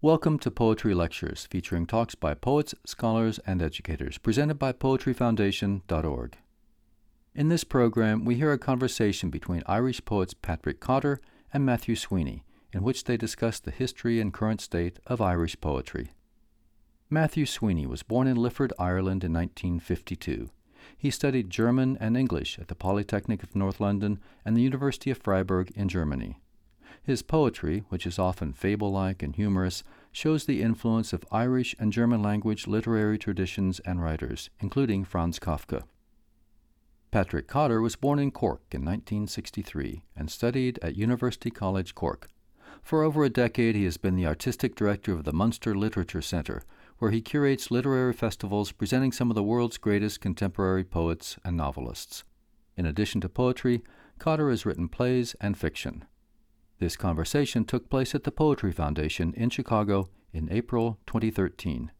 Welcome to Poetry Lectures, featuring talks by poets, scholars, and educators, presented by poetryfoundation.org. In this program, we hear a conversation between Irish poets Patrick Cotter and Matthew Sweeney, in which they discuss the history and current state of Irish poetry. Matthew Sweeney was born in Lifford, Ireland in 1952. He studied German and English at the Polytechnic of North London and the University of Freiburg in Germany. His poetry, which is often fable like and humorous, shows the influence of Irish and German language literary traditions and writers, including Franz Kafka. Patrick Cotter was born in Cork in 1963 and studied at University College Cork. For over a decade, he has been the artistic director of the Munster Literature Centre, where he curates literary festivals presenting some of the world's greatest contemporary poets and novelists. In addition to poetry, Cotter has written plays and fiction. This conversation took place at the Poetry Foundation in Chicago in April 2013.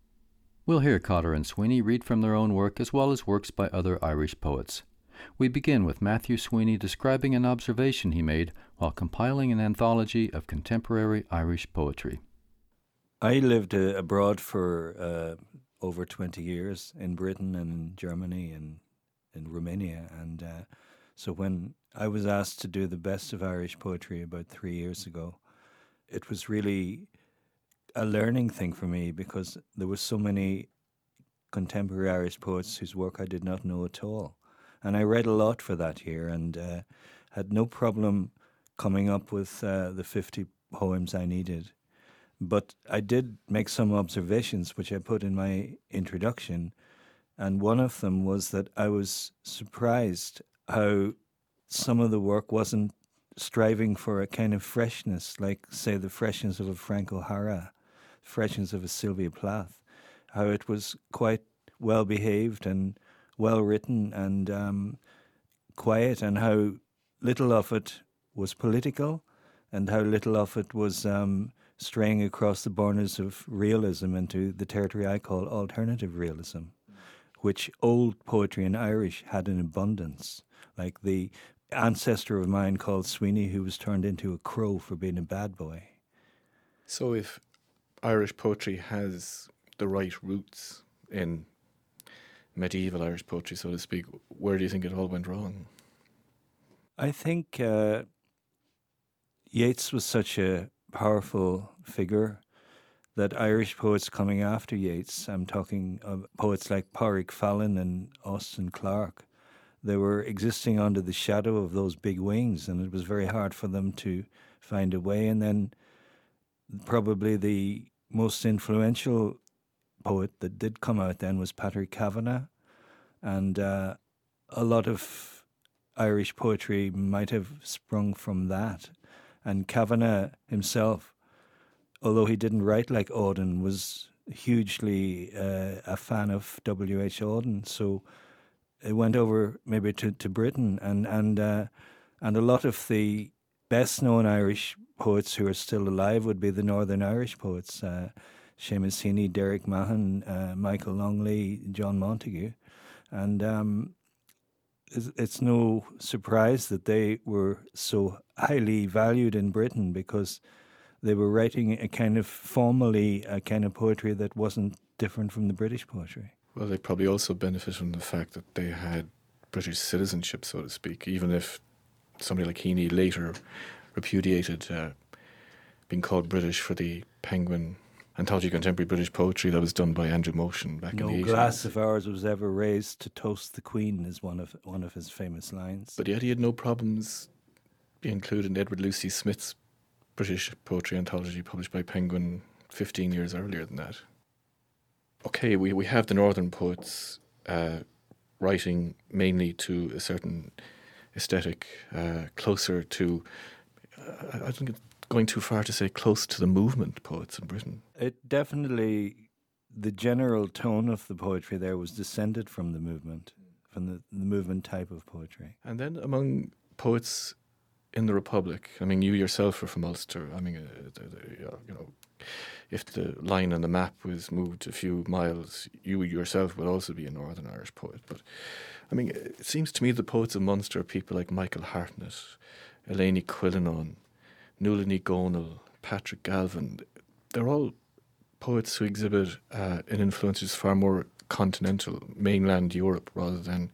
We'll hear Cotter and Sweeney read from their own work as well as works by other Irish poets. We begin with Matthew Sweeney describing an observation he made while compiling an anthology of contemporary Irish poetry. I lived uh, abroad for uh, over 20 years in Britain and in Germany and in Romania. And uh, so when I was asked to do the best of Irish poetry about three years ago, it was really a learning thing for me because there were so many contemporary Irish poets whose work I did not know at all. And I read a lot for that year and uh, had no problem coming up with uh, the 50 poems I needed. But I did make some observations, which I put in my introduction. And one of them was that I was surprised how some of the work wasn't striving for a kind of freshness, like, say, the freshness of a Frank O'Hara, freshness of a Sylvia Plath, how it was quite well behaved and well written and um, quiet, and how little of it was political and how little of it was um, straying across the borders of realism into the territory I call alternative realism, which old poetry in Irish had in abundance. Like the ancestor of mine called Sweeney, who was turned into a crow for being a bad boy. So, if Irish poetry has the right roots in medieval Irish poetry, so to speak, where do you think it all went wrong? I think uh, Yeats was such a powerful figure that Irish poets coming after Yeats, I'm talking of poets like Pádraic Fallon and Austin Clarke, they were existing under the shadow of those big wings, and it was very hard for them to find a way. And then, probably the most influential poet that did come out then was Patrick Kavanagh, and uh, a lot of Irish poetry might have sprung from that. And Kavanagh himself, although he didn't write like Auden, was hugely uh, a fan of W. H. Auden. So it went over maybe to, to Britain, and and uh, and a lot of the best known Irish poets who are still alive would be the Northern Irish poets, uh, Seamus Heaney, Derek Mahon, uh, Michael Longley, John Montague, and um, it's, it's no surprise that they were so highly valued in Britain because they were writing a kind of formally a kind of poetry that wasn't different from the British poetry. Well, they probably also benefit from the fact that they had British citizenship, so to speak, even if somebody like Heaney later repudiated uh, being called British for the Penguin anthology contemporary British poetry that was done by Andrew Motion back no in the 80s. No glass of ours was ever raised to toast the Queen is one of one of his famous lines. But yet he had no problems being included in Edward Lucie-Smith's British poetry anthology published by Penguin 15 years earlier than that okay, we, we have the northern poets uh, writing mainly to a certain aesthetic, uh, closer to, uh, I think it's going too far to say close to the movement poets in Britain. It definitely, the general tone of the poetry there was descended from the movement, from the, the movement type of poetry. And then among poets in the Republic, I mean, you yourself are from Ulster. I mean, uh, you know, if the line on the map was moved a few miles, you yourself would also be a Northern Irish poet. But I mean, it seems to me the poets of Munster are people like Michael Hartnett, Elaine Quillinan, Nuala Ní Dhomhnaill, Patrick Galvin. They're all poets who exhibit uh, an influence is far more continental, mainland Europe, rather than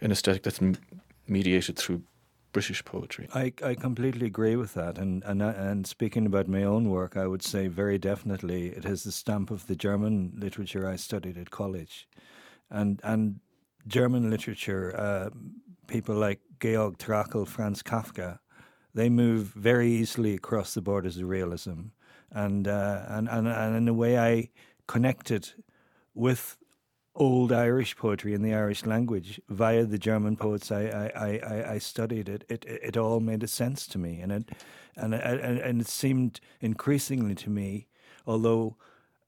an aesthetic that's m- mediated through British poetry. I, I completely agree with that. And, and, and speaking about my own work, I would say very definitely it has the stamp of the German literature I studied at college. And, and German literature, uh, people like Georg Trakl, Franz Kafka, they move very easily across the borders of realism. And, uh, and, and, and in a way, I connected with old Irish poetry in the Irish language via the German poets I, I, I, I studied. It, it it all made a sense to me, and it and and and it seemed increasingly to me, although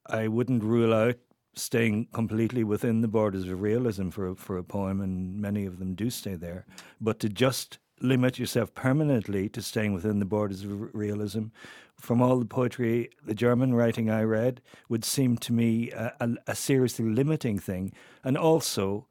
I wouldn't rule out staying completely within the borders of realism for for a poem, and many of them do stay there, but to just limit yourself permanently to staying within the borders of realism from all the poetry, the German writing I read would seem to me a, a, a seriously limiting thing, and also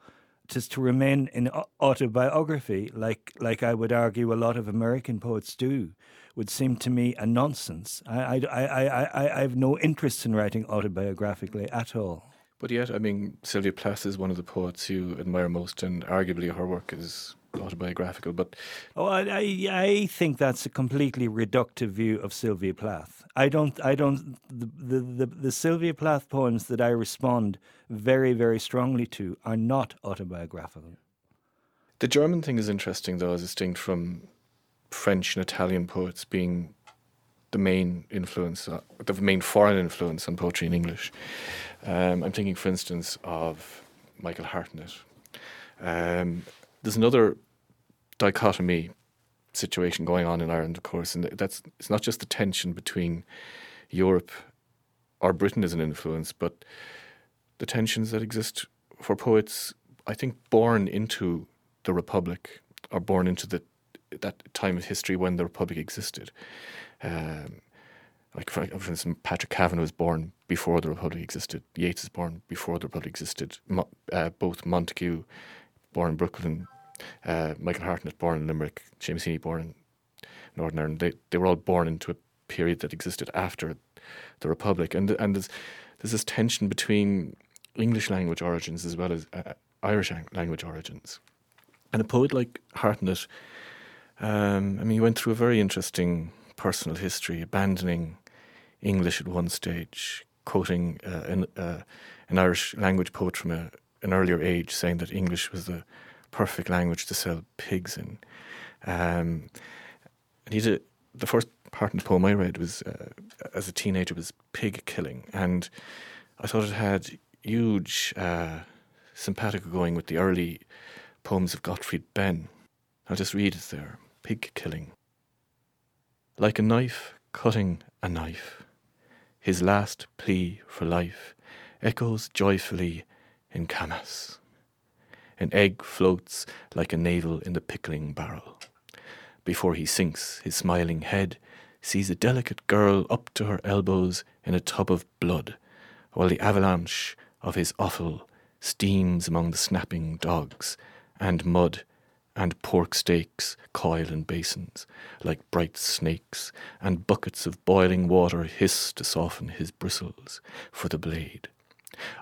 just to remain in autobiography, like like I would argue a lot of American poets do, would seem to me a nonsense. I I, I, I, I have no interest in writing autobiographically at all. But yet, I mean, Sylvia Plath is one of the poets you admire most, and arguably her work is autobiographical, but oh, I, I think that's a completely reductive view of Sylvia Plath. I don't, I don't. The, the, the, the Sylvia Plath poems that I respond very, very strongly to are not autobiographical. The German thing is interesting, though, as distinct from French and Italian poets being the main influence, uh, the main foreign influence on poetry in English. Um, I'm thinking, for instance, of Michael Hartnett. Um, there's another dichotomy situation going on in Ireland, of course, and that's it's not just the tension between Europe or Britain as an influence, but the tensions that exist for poets. I think born into the Republic or born into the that time of history when the Republic existed. Um, like for, instance, Patrick Kavanagh was born before the Republic existed. Yeats was born before the Republic existed. Mo- uh, both Montague, born in Brooklyn, uh, Michael Hartnett, born in Limerick, Seamus Heaney, born in Northern Ireland. They they were all born into a period that existed after the Republic, and and there's there's this tension between English language origins as well as uh, Irish language origins. And a poet like Hartnett, um, I mean, he went through a very interesting personal history, abandoning English at one stage, quoting uh, an, uh, an Irish language poet from a, an earlier age, saying that English was the perfect language to sell pigs in. Um, and he did the first part of the poem I read was uh, as a teenager was pig killing, and I thought it had huge uh, going with the early poems of Gottfried Benn. I'll just read it there: pig killing, like a knife cutting a knife. His last plea for life echoes joyfully in Camas. An egg floats like a navel in the pickling barrel. Before he sinks, his smiling head sees a delicate girl up to her elbows in a tub of blood, while the avalanche of his offal steams among the snapping dogs, and mud and pork steaks coil in basins like bright snakes, and buckets of boiling water hiss to soften his bristles for the blade.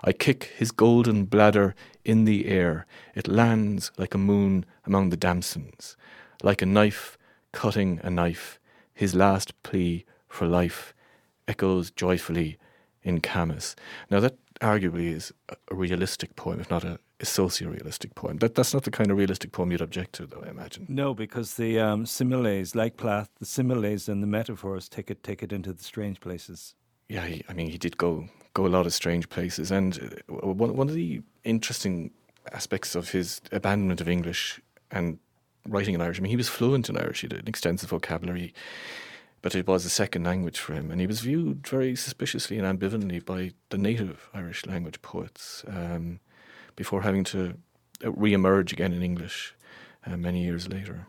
I kick his golden bladder in the air. It lands like a moon among the damsons, like a knife cutting a knife. His last plea for life echoes joyfully in Camas. Now, that arguably is a realistic poem, if not a, a socio-realistic poem. But that's not the kind of realistic poem you'd object to, though. I imagine. No, because the um, similes, like Plath, the similes and the metaphors take it take it into the strange places. Yeah, he, I mean, he did go go a lot of strange places. And uh, one, one of the interesting aspects of his abandonment of English and writing in Irish, I mean, he was fluent in Irish, he had an extensive vocabulary, but it was a second language for him. And he was viewed very suspiciously and ambivalently by the native Irish language poets um, before having to re emerge again in English uh, many years later.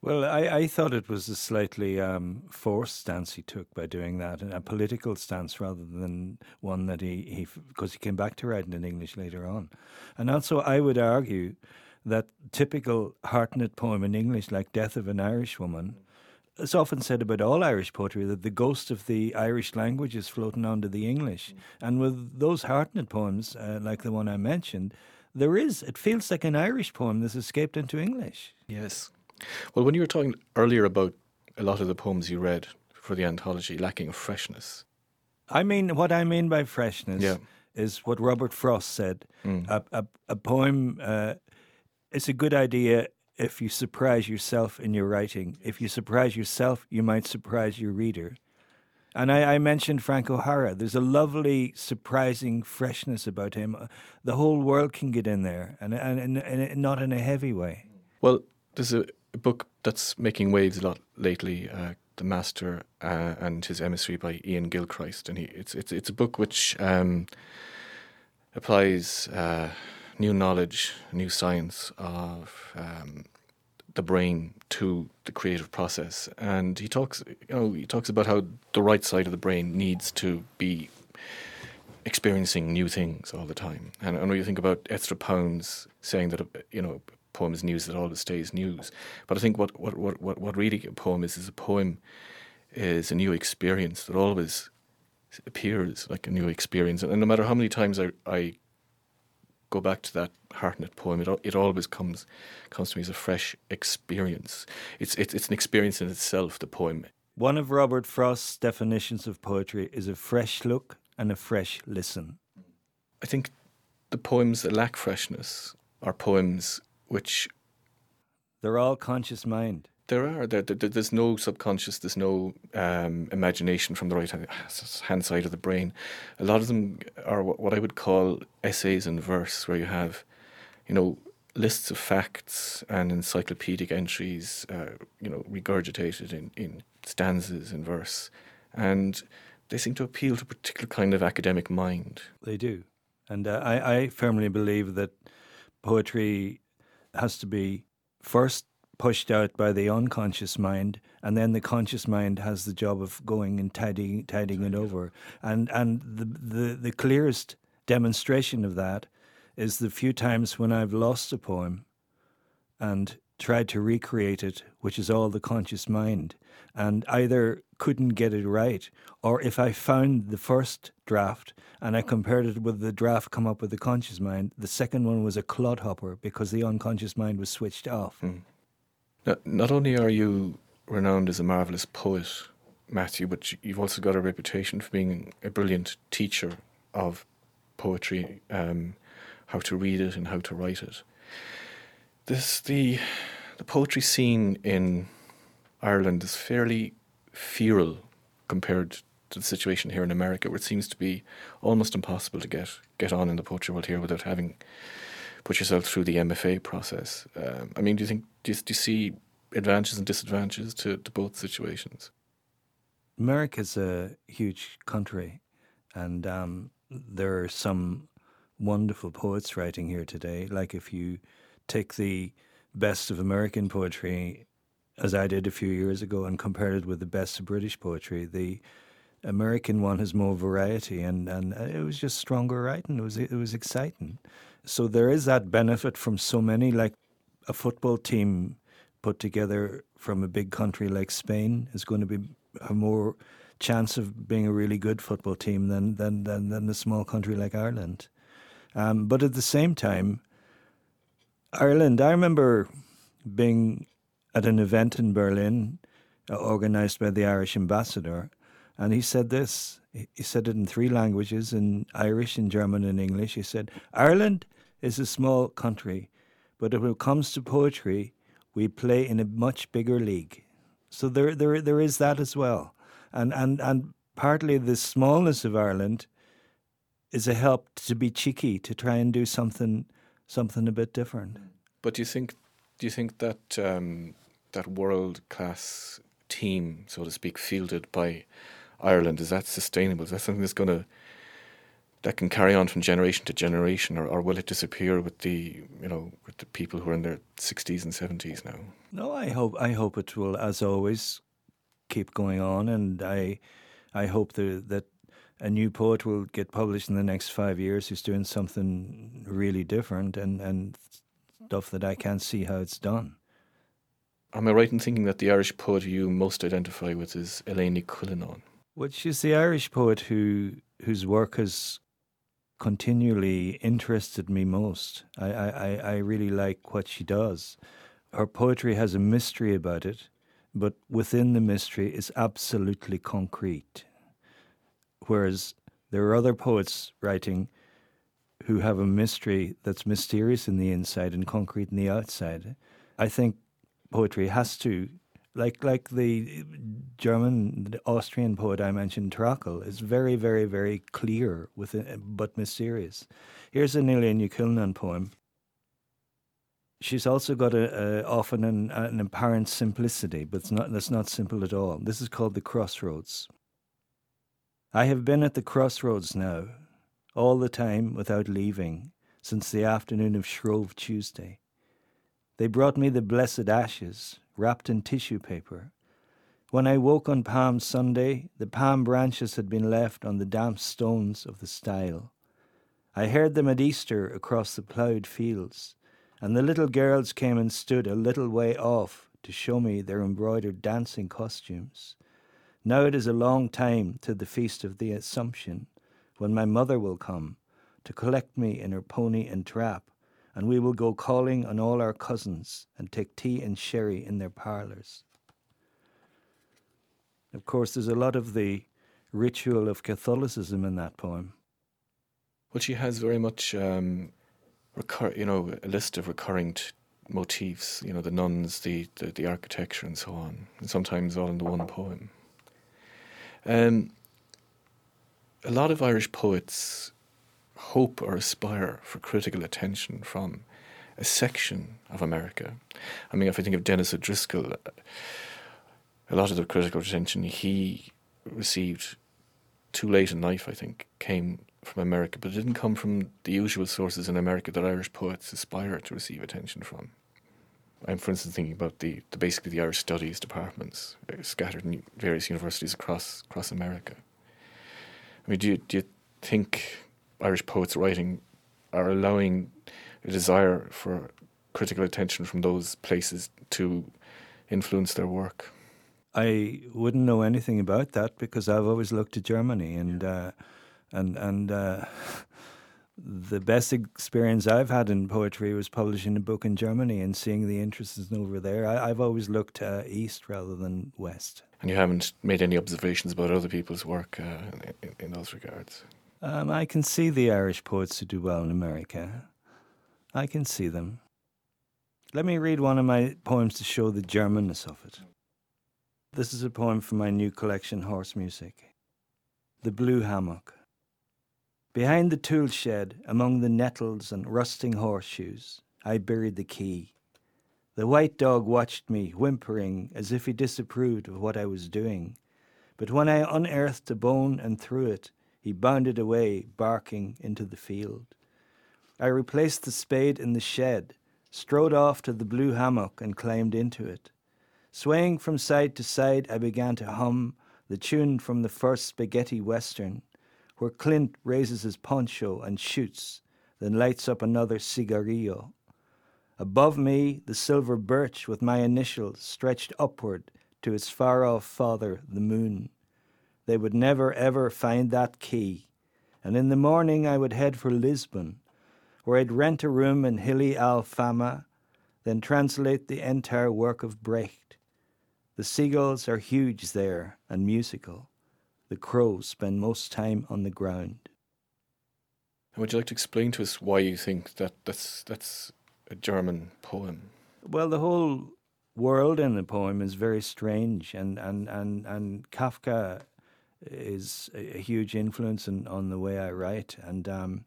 Well, I, I thought it was a slightly um, forced stance he took by doing that, a political stance rather than one that he, he because he came back to writing in English later on. And also, I would argue that typical Hartnett poem in English, like Death of an Irish Woman, it's often said about all Irish poetry that the ghost of the Irish language is floating onto the English. And with those Hartnett poems, uh, like the one I mentioned, there is, it feels like an Irish poem that's escaped into English. Yes. Well, when you were talking earlier about a lot of the poems you read for the anthology lacking freshness. I mean, what I mean by freshness yeah. is what Robert Frost said. Mm. A, a, a, poem, uh, it's a good idea if you surprise yourself in your writing. If you surprise yourself, you might surprise your reader. And I, I, mentioned Frank O'Hara. There's a lovely, surprising freshness about him. The whole world can get in there, and, and, and, and not in a heavy way. Well, there's a, a book that's making waves a lot lately, uh, "The Master uh, and His Emissary" by Ian Gilchrist, and he, it's it's it's a book which um, applies uh, new knowledge, new science of um, the brain to the creative process. And he talks, you know, he talks about how the right side of the brain needs to be experiencing new things all the time. And, and when you think about Ezra Pound's saying that, you know, poem is news that always stays news. But I think what, what, what, what, what really a poem is, is a poem is a new experience that always appears like a new experience. And no matter how many times I, I go back to that Hartnett poem, it it always comes comes to me as a fresh experience. It's it's it's an experience in itself. The poem. One of Robert Frost's definitions of poetry is a fresh look and a fresh listen. I think the poems that lack freshness are poems which they're all conscious mind. There are. There, there, there's no subconscious. There's no um, imagination from the right hand side of the brain. A lot of them are what I would call essays in verse, where you have, you know, lists of facts and encyclopedic entries, uh, you know, regurgitated in, in stanzas in verse, and they seem to appeal to a particular kind of academic mind. They do, and uh, I, I firmly believe that poetry has to be first pushed out by the unconscious mind, and then the conscious mind has the job of going and tidying, tidying it over. And and the, the the clearest demonstration of that is the few times when I've lost a poem and tried to recreate it, which is all the conscious mind, and either couldn't get it right, or if I found the first draft and I compared it with the draft come up with the conscious mind, the second one was a clodhopper because the unconscious mind was switched off. Mm. Now, not only are you renowned as a marvelous poet, Matthew, but you've also got a reputation for being a brilliant teacher of poetry, um, how to read it and how to write it. This the the poetry scene in Ireland is fairly feral compared to the situation here in America, where it seems to be almost impossible to get get on in the poetry world here without having put yourself through the MFA process. Um, I mean, do you think do you, do you see advantages and disadvantages to, to both situations? America's a huge country, and um, there are some wonderful poets writing here today. Like if you take the best of American poetry, as I did a few years ago, and compared it with the best of British poetry, the American one has more variety, and, and it was just stronger writing. It was it was exciting. So there is that benefit from so many, like a football team put together from a big country like Spain is going to be a more chance of being a really good football team than than than, than a small country like Ireland. Um, but at the same time, Ireland. I remember being at an event in Berlin, uh, organized by the Irish ambassador, and he said this. He said it in three languages: in Irish, in German, and English. He said, "Ireland is a small country, but when it comes to poetry, we play in a much bigger league. So there, there, there is that as well, and and and partly the smallness of Ireland is a help to be cheeky to try and do something something a bit different. But do you think do you think that um, that world class team, so to speak, fielded by Ireland is that sustainable? Is that something that's going to that can carry on from generation to generation, or, or will it disappear with the you know with the people who are in their sixties and seventies now? No, I hope I hope it will, as always, keep going on, and I I hope that that a new poet will get published in the next five years who's doing something really different and and stuff that I can't see how it's done. Am I right in thinking that the Irish poet you most identify with is Elaine Cuillenáin? Well, she's the Irish poet who whose work has continually interested me most. I, I, I really like what she does. Her poetry has a mystery about it, but within the mystery is absolutely concrete. Whereas there are other poets writing who have a mystery that's mysterious in the inside and concrete in the outside. I think poetry has to like like the German, the Austrian poet I mentioned, Trakl, is very, very, very clear but mysterious. Here's an Elaine Cuillenáin poem. She's also got a, a often an, an, apparent simplicity, but it's not, that's not simple at all. This is called the crossroads. I have been at the crossroads now, all the time without leaving, since the afternoon of Shrove Tuesday. They brought me the blessed ashes, wrapped in tissue paper. When I woke on Palm Sunday, the palm branches had been left on the damp stones of the stile. I heard them at Easter across the ploughed fields, and the little girls came and stood a little way off to show me their embroidered dancing costumes. Now it is a long time to the feast of the Assumption, when my mother will come to collect me in her pony and trap and we will go calling on all our cousins and take tea and sherry in their parlours. Of course, there's a lot of the ritual of Catholicism in that poem. Well, she has very much, um, recur- you know, a list of recurring t- motifs. You know, the nuns, the, the, the architecture, and so on. And sometimes all in the one poem. Um, a lot of Irish poets hope or aspire for critical attention from a section of America. I mean, if I think of Dennis O'Driscoll, a lot of the critical attention he received too late in life, I think, came from America, but it didn't come from the usual sources in America that Irish poets aspire to receive attention from. I'm, for instance, thinking about the, the basically the Irish studies departments uh, scattered in various universities across across America. I mean, do you, do you think Irish poets writing are allowing a desire for critical attention from those places to influence their work. I wouldn't know anything about that because I've always looked to Germany and uh, and and uh, the best experience I've had in poetry was publishing a book in Germany and seeing the interest over there. I, have always looked uh, east rather than west. And you haven't made any observations about other people's work uh, in, in those regards. Um, I can see the Irish poets who do well in America. I can see them. Let me read one of my poems to show the Germanness of it. This is a poem from my new collection, Horse Music. The Blue Hammock. Behind the tool shed, among the nettles and rusting horseshoes, I buried the key. The white dog watched me, whimpering as if he disapproved of what I was doing. But when I unearthed a bone and threw it, he bounded away, barking into the field. I replaced the spade in the shed, strode off to the blue hammock, and climbed into it. Swaying from side to side, I began to hum the tune from the first spaghetti western, where Clint raises his poncho and shoots, then lights up another cigarillo. Above me, the silver birch with my initials stretched upward to its far off father, the moon they would never ever find that key. And in the morning I would head for Lisbon, where I'd rent a room in hilly Alfama, then translate the entire work of Brecht. The seagulls are huge there and musical. The crows spend most time on the ground. Would you like to explain to us why you think that that's, that's a German poem? Well, the whole world in the poem is very strange, and, and, and, and Kafka is a, huge influence in, on the way I write. And um,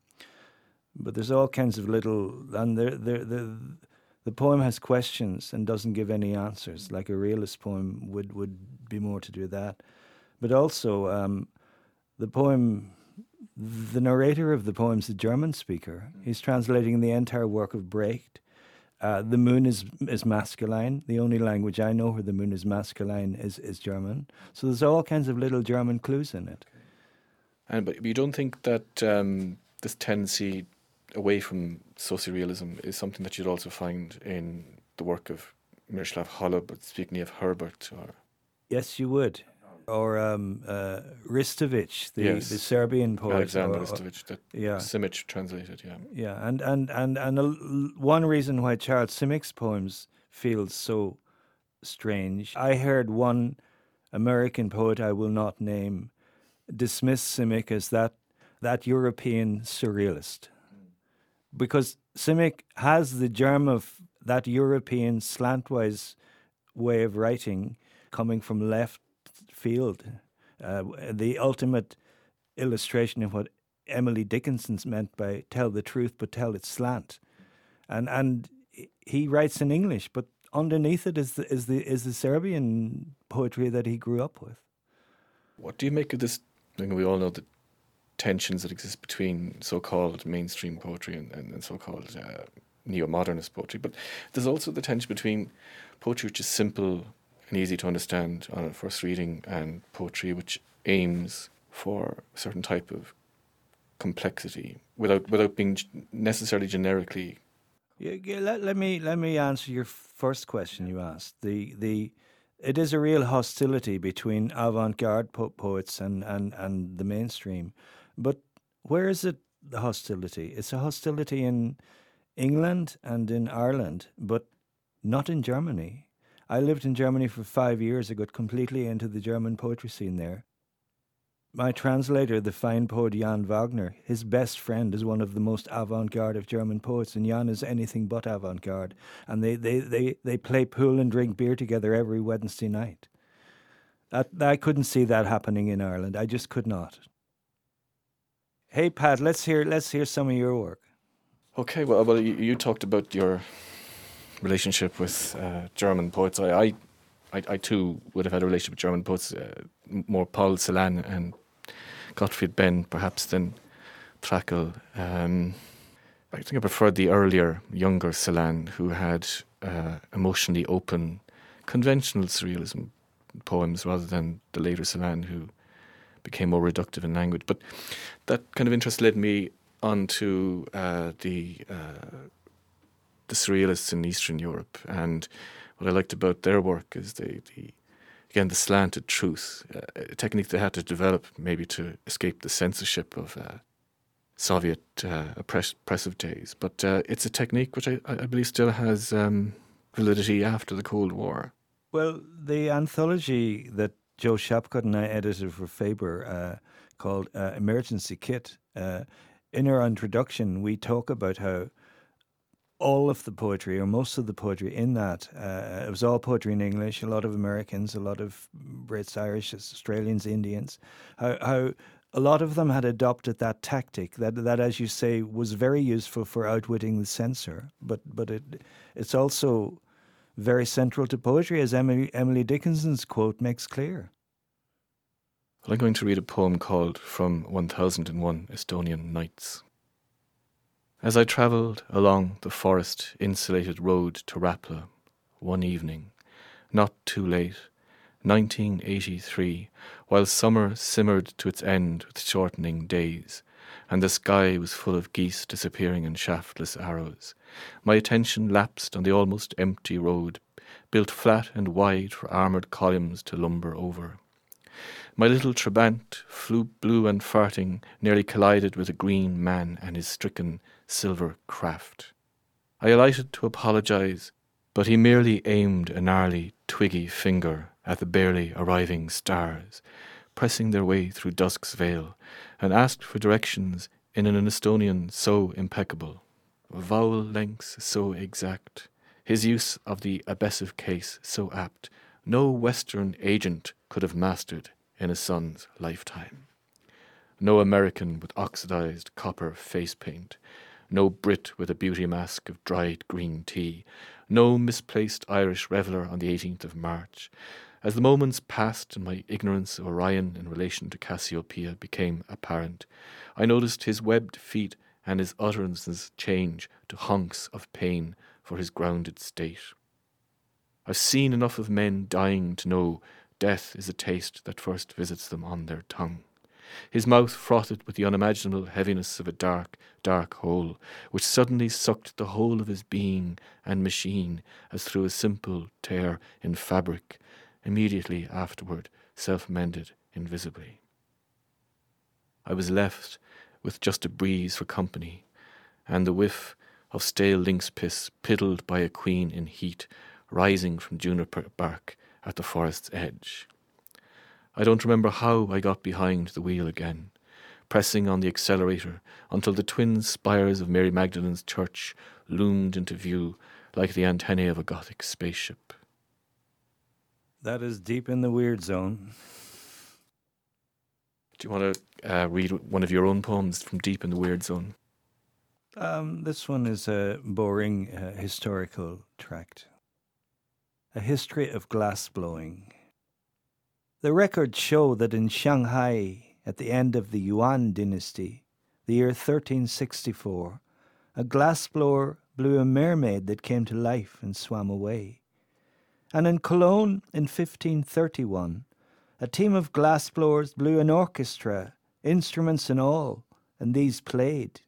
but there's all kinds of little and the the the poem has questions and doesn't give any answers. Like a realist poem would would be more to do that. But also um, the poem. The narrator of the poem is a German speaker. He's translating the entire work of Brecht uh, the moon is is masculine. The only language I know where the moon is masculine is, is German. So there's all kinds of little German clues in it. And but you don't think that um, this tendency away from sociorealism is something that you'd also find in the work of Miroslav Holub, but speaking of Herbert or Yes, you would. Or um, uh, Ristovic, the, Yes. the Serbian poet. Alexander or- Ristovic, that Yeah. Simic translated, yeah. Yeah, and and and and a one reason why Charles Simic's poems feel so strange. I heard one American poet I will not name dismiss Simic as that that European surrealist, because Simic has the germ of that European slantwise way of writing coming from left field, uh, the ultimate illustration of what Emily Dickinson's meant by tell the truth but tell it slant. And and he writes in English, but underneath it is the is the is the Serbian poetry that he grew up with. What do you make of this? I think we all know the tensions that exist between so-called mainstream poetry and, and, and so-called uh, neo-modernist poetry, but there's also the tension between poetry which is simple and easy to understand on first reading, and poetry which aims for a certain type of complexity without without being necessarily generically. Yeah, yeah, let, let me let me answer your first question you asked. The the it is a real hostility between avant-garde po- poets and, and, and the mainstream. But where is it the hostility? It's a hostility in England and in Ireland, but not in Germany. I lived in Germany for five years. I got completely into the German poetry scene there. My translator, the fine poet Jan Wagner, his best friend is one of the most avant-garde of German poets, and Jan is anything but avant-garde. And they, they, they, they play pool and drink beer together every Wednesday night. I couldn't see that happening in Ireland. I just could not. Hey Pat, let's hear let's hear some of your work. Okay, well, well, you, you talked about your relationship with uh, German poets. I, I, I, I too would have had a relationship with German poets, uh, more Paul Celan and Gottfried Benn, perhaps, than Trakl. Um, I think I preferred the earlier, younger Celan, who had uh, emotionally open, conventional surrealism poems, rather than the later Celan, who became more reductive in language. But that kind of interest led me onto uh, the uh, the surrealists in Eastern Europe, and what I liked about their work is the, the again the slanted truth, uh, a technique they had to develop maybe to escape the censorship of uh, Soviet uh, oppress- oppressive days. But uh, it's a technique which I, I believe still has um, validity after the Cold War. Well, the anthology that Jo Shapcott and I edited for Faber uh, called Emergency Kit, in our introduction, we talk about how all of the poetry, or most of the poetry in that, uh, it was all poetry in English, a lot of Americans, a lot of Brits, Irish, Australians, Indians, how, how a lot of them had adopted that tactic that, that, as you say, was very useful for outwitting the censor, but, but it, it's also very central to poetry, as Emily, Emily Dickinson's quote makes clear. Well, I'm going to read a poem called From 1001 Estonian Nights. As I travelled along the forest insulated road to Rapla one evening, not too late, 1983, while summer simmered to its end with shortening days, and the sky was full of geese disappearing in shaftless arrows, my attention lapsed on the almost empty road, built flat and wide for armoured columns to lumber over. My little Trabant, flew blue and farting, nearly collided with a green man and his stricken silver craft. I alighted to apologize, but he merely aimed a gnarly, twiggy finger at the barely arriving stars, pressing their way through dusk's veil, and asked for directions in an Estonian so impeccable, vowel lengths so exact, his use of the abessive case so apt, no Western agent could have mastered in a son's lifetime. No American with oxidized copper face paint, no Brit with a beauty mask of dried green tea, no misplaced Irish reveller on the 18th of March. As the moments passed and my ignorance of Orion in relation to Cassiopeia became apparent, I noticed his webbed feet and his utterances change to honks of pain for his grounded state. I've seen enough of men dying to know death is a taste that first visits them on their tongue. His mouth frothed with the unimaginable heaviness of a dark, dark hole, which suddenly sucked the whole of his being and machine as through a simple tear in fabric, immediately afterward self mended invisibly. I was left with just a breeze for company, and the whiff of stale lynx piss piddled by a queen in heat rising from juniper bark at the forest's edge. I don't remember how I got behind the wheel again, pressing on the accelerator until the twin spires of Mary Magdalene's church loomed into view like the antennae of a Gothic spaceship. That is deep in the weird zone. Do you want to uh, read one of your own poems from deep in the weird zone? Um, this one is a boring uh, historical tract. A history of glass blowing. The records show that in Shanghai, at the end of the Yuan dynasty, the year 1364, a glassblower blew a mermaid that came to life and swam away. And in Cologne in 1531, a team of glassblowers blew an orchestra, instruments and all, and these played.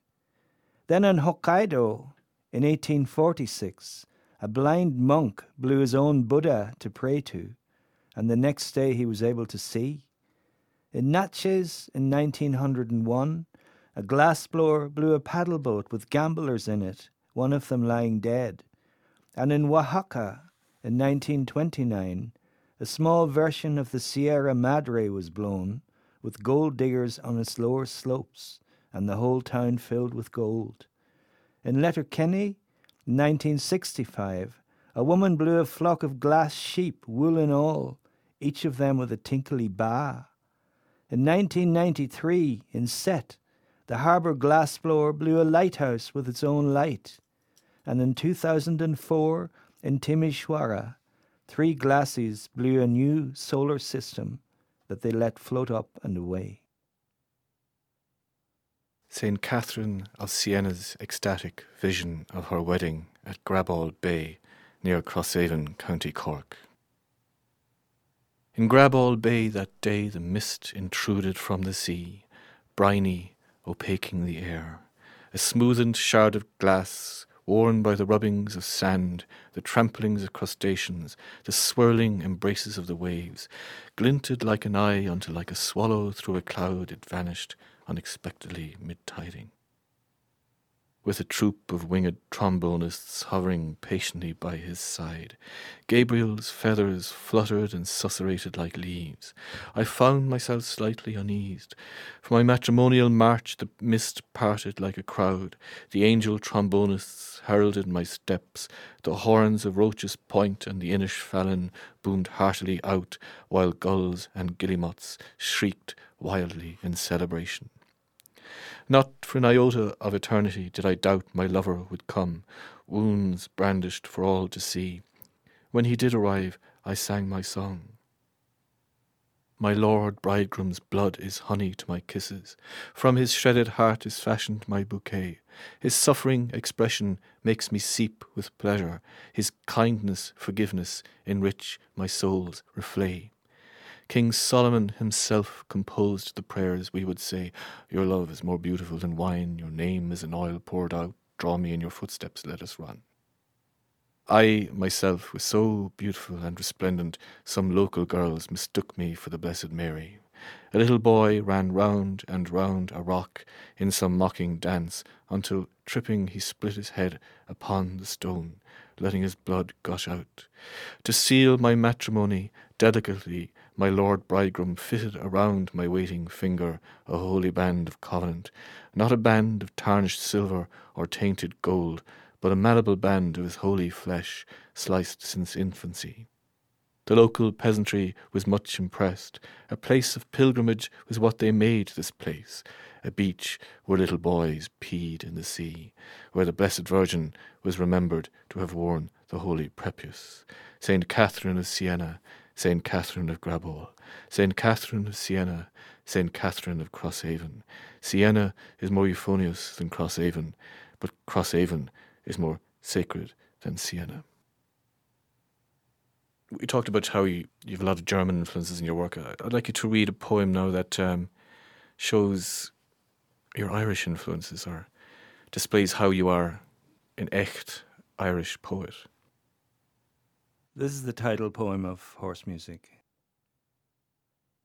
Then in Hokkaido in 1846, a blind monk blew his own Buddha to pray to and the next day he was able to see. In Natchez in 1901, a glassblower blew a paddle boat with gamblers in it, one of them lying dead. And in Oaxaca in 1929, a small version of the Sierra Madre was blown, with gold diggers on its lower slopes, and the whole town filled with gold. In Letterkenny, 1965, a woman blew a flock of glass sheep, wool and all, each of them with a tinkly ba. In 1993, in Sète, the harbour glassblower blew a lighthouse with its own light. And in 2004, in Timisoara, three glassies blew a new solar system that they let float up and away. St. Catherine of Siena's ecstatic vision of her wedding at Graball Bay near Crosshaven, County Cork. In Graball Bay that day the mist intruded from the sea, briny, opaquing the air. A smoothened shard of glass, worn by the rubbings of sand, the tramplings of crustaceans, the swirling embraces of the waves, glinted like an eye until like a swallow through a cloud it vanished unexpectedly mid-tiding with a troop of winged trombonists hovering patiently by his side. Gabriel's feathers fluttered and susurrated like leaves. I found myself slightly uneased. For my matrimonial march the mist parted like a crowd. The angel trombonists heralded my steps. The horns of Roche's Point and the Innisfallen boomed heartily out, while gulls and guillemots shrieked wildly in celebration. Not for an iota of eternity did I doubt my lover would come, wounds brandished for all to see. When he did arrive, I sang my song. My lord bridegroom's blood is honey to my kisses. From his shredded heart is fashioned my bouquet. His suffering expression makes me seep with pleasure. His kindness, forgiveness enrich my soul's reflet. King Solomon himself composed the prayers we would say, Your love is more beautiful than wine, your name is an oil poured out, draw me in your footsteps, let us run. I myself was so beautiful and resplendent, some local girls mistook me for the Blessed Mary. A little boy ran round and round a rock in some mocking dance, until, tripping, he split his head upon the stone, letting his blood gush out. To seal my matrimony, delicately my lord bridegroom fitted around my waiting finger a holy band of covenant, not a band of tarnished silver or tainted gold, but a malleable band of his holy flesh, sliced since infancy. The local peasantry was much impressed. A place of pilgrimage was what they made this place, a beach where little boys peed in the sea, where the Blessed Virgin was remembered to have worn the holy prepuce. Saint Catherine of Siena St. Catherine of Graball, St. Catherine of Siena, St. Catherine of Crosshaven. Siena is more euphonious than Crosshaven, but Crosshaven is more sacred than Siena. We talked about how you, you have a lot of German influences in your work. I'd like you to read a poem now that um, shows your Irish influences or displays how you are an echt Irish poet. This is the title poem of Horse Music.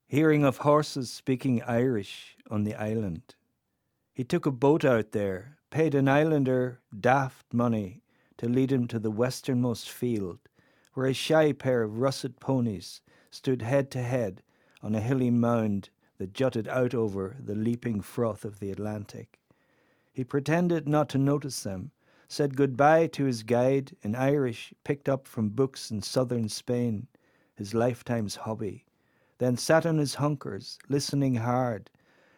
Hearing of horses speaking Irish on the island, he took a boat out there, paid an islander daft money to lead him to the westernmost field, where a shy pair of russet ponies stood head to head on a hilly mound that jutted out over the leaping froth of the Atlantic. He pretended not to notice them, said goodbye to his guide in Irish picked up from books in southern Spain, his lifetime's hobby, then sat on his hunkers, listening hard.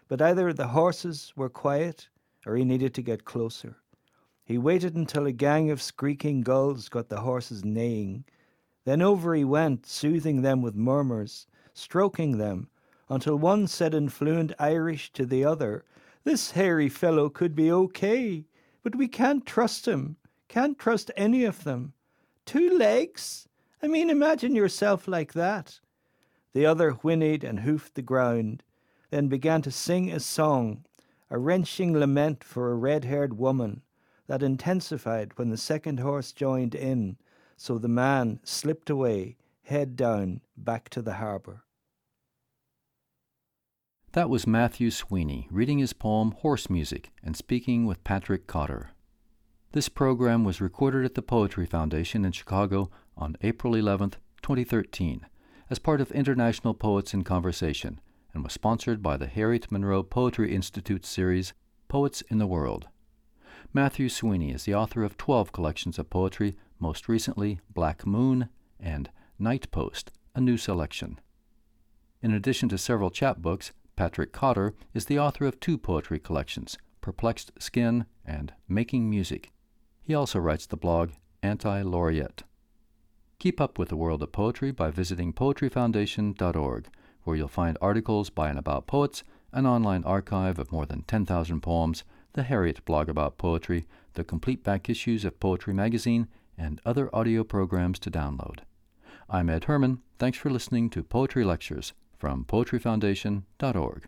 But either the horses were quiet or he needed to get closer. He waited until a gang of screeching gulls got the horses neighing. Then over he went, soothing them with murmurs, stroking them, until one said in fluent Irish to the other, This hairy fellow could be okay, but we can't trust him, can't trust any of them. Two legs? I mean, imagine yourself like that. The other whinnied and hoofed the ground, then began to sing a song, a wrenching lament for a red haired woman that intensified when the second horse joined in, so the man slipped away, head down, back to the harbour. That was Matthew Sweeney reading his poem Horse Music and speaking with Patrick Cotter. This program was recorded at the Poetry Foundation in Chicago on April 11, 2013, as part of International Poets in Conversation and was sponsored by the Harriet Monroe Poetry Institute series Poets in the World. Matthew Sweeney is the author of 12 collections of poetry, most recently Black Moon and Night Post, a new selection. In addition to several chapbooks, Patrick Cotter is the author of two poetry collections, Perplexed Skin and Making Music. He also writes the blog Anti Laureate. Keep up with the world of poetry by visiting poetryfoundation.org, where you'll find articles by and about poets, an online archive of more than 10,000 poems, the Harriet blog about poetry, the complete back issues of Poetry Magazine, and other audio programs to download. I'm Ed Herman. Thanks for listening to Poetry Lectures from poetryfoundation.org.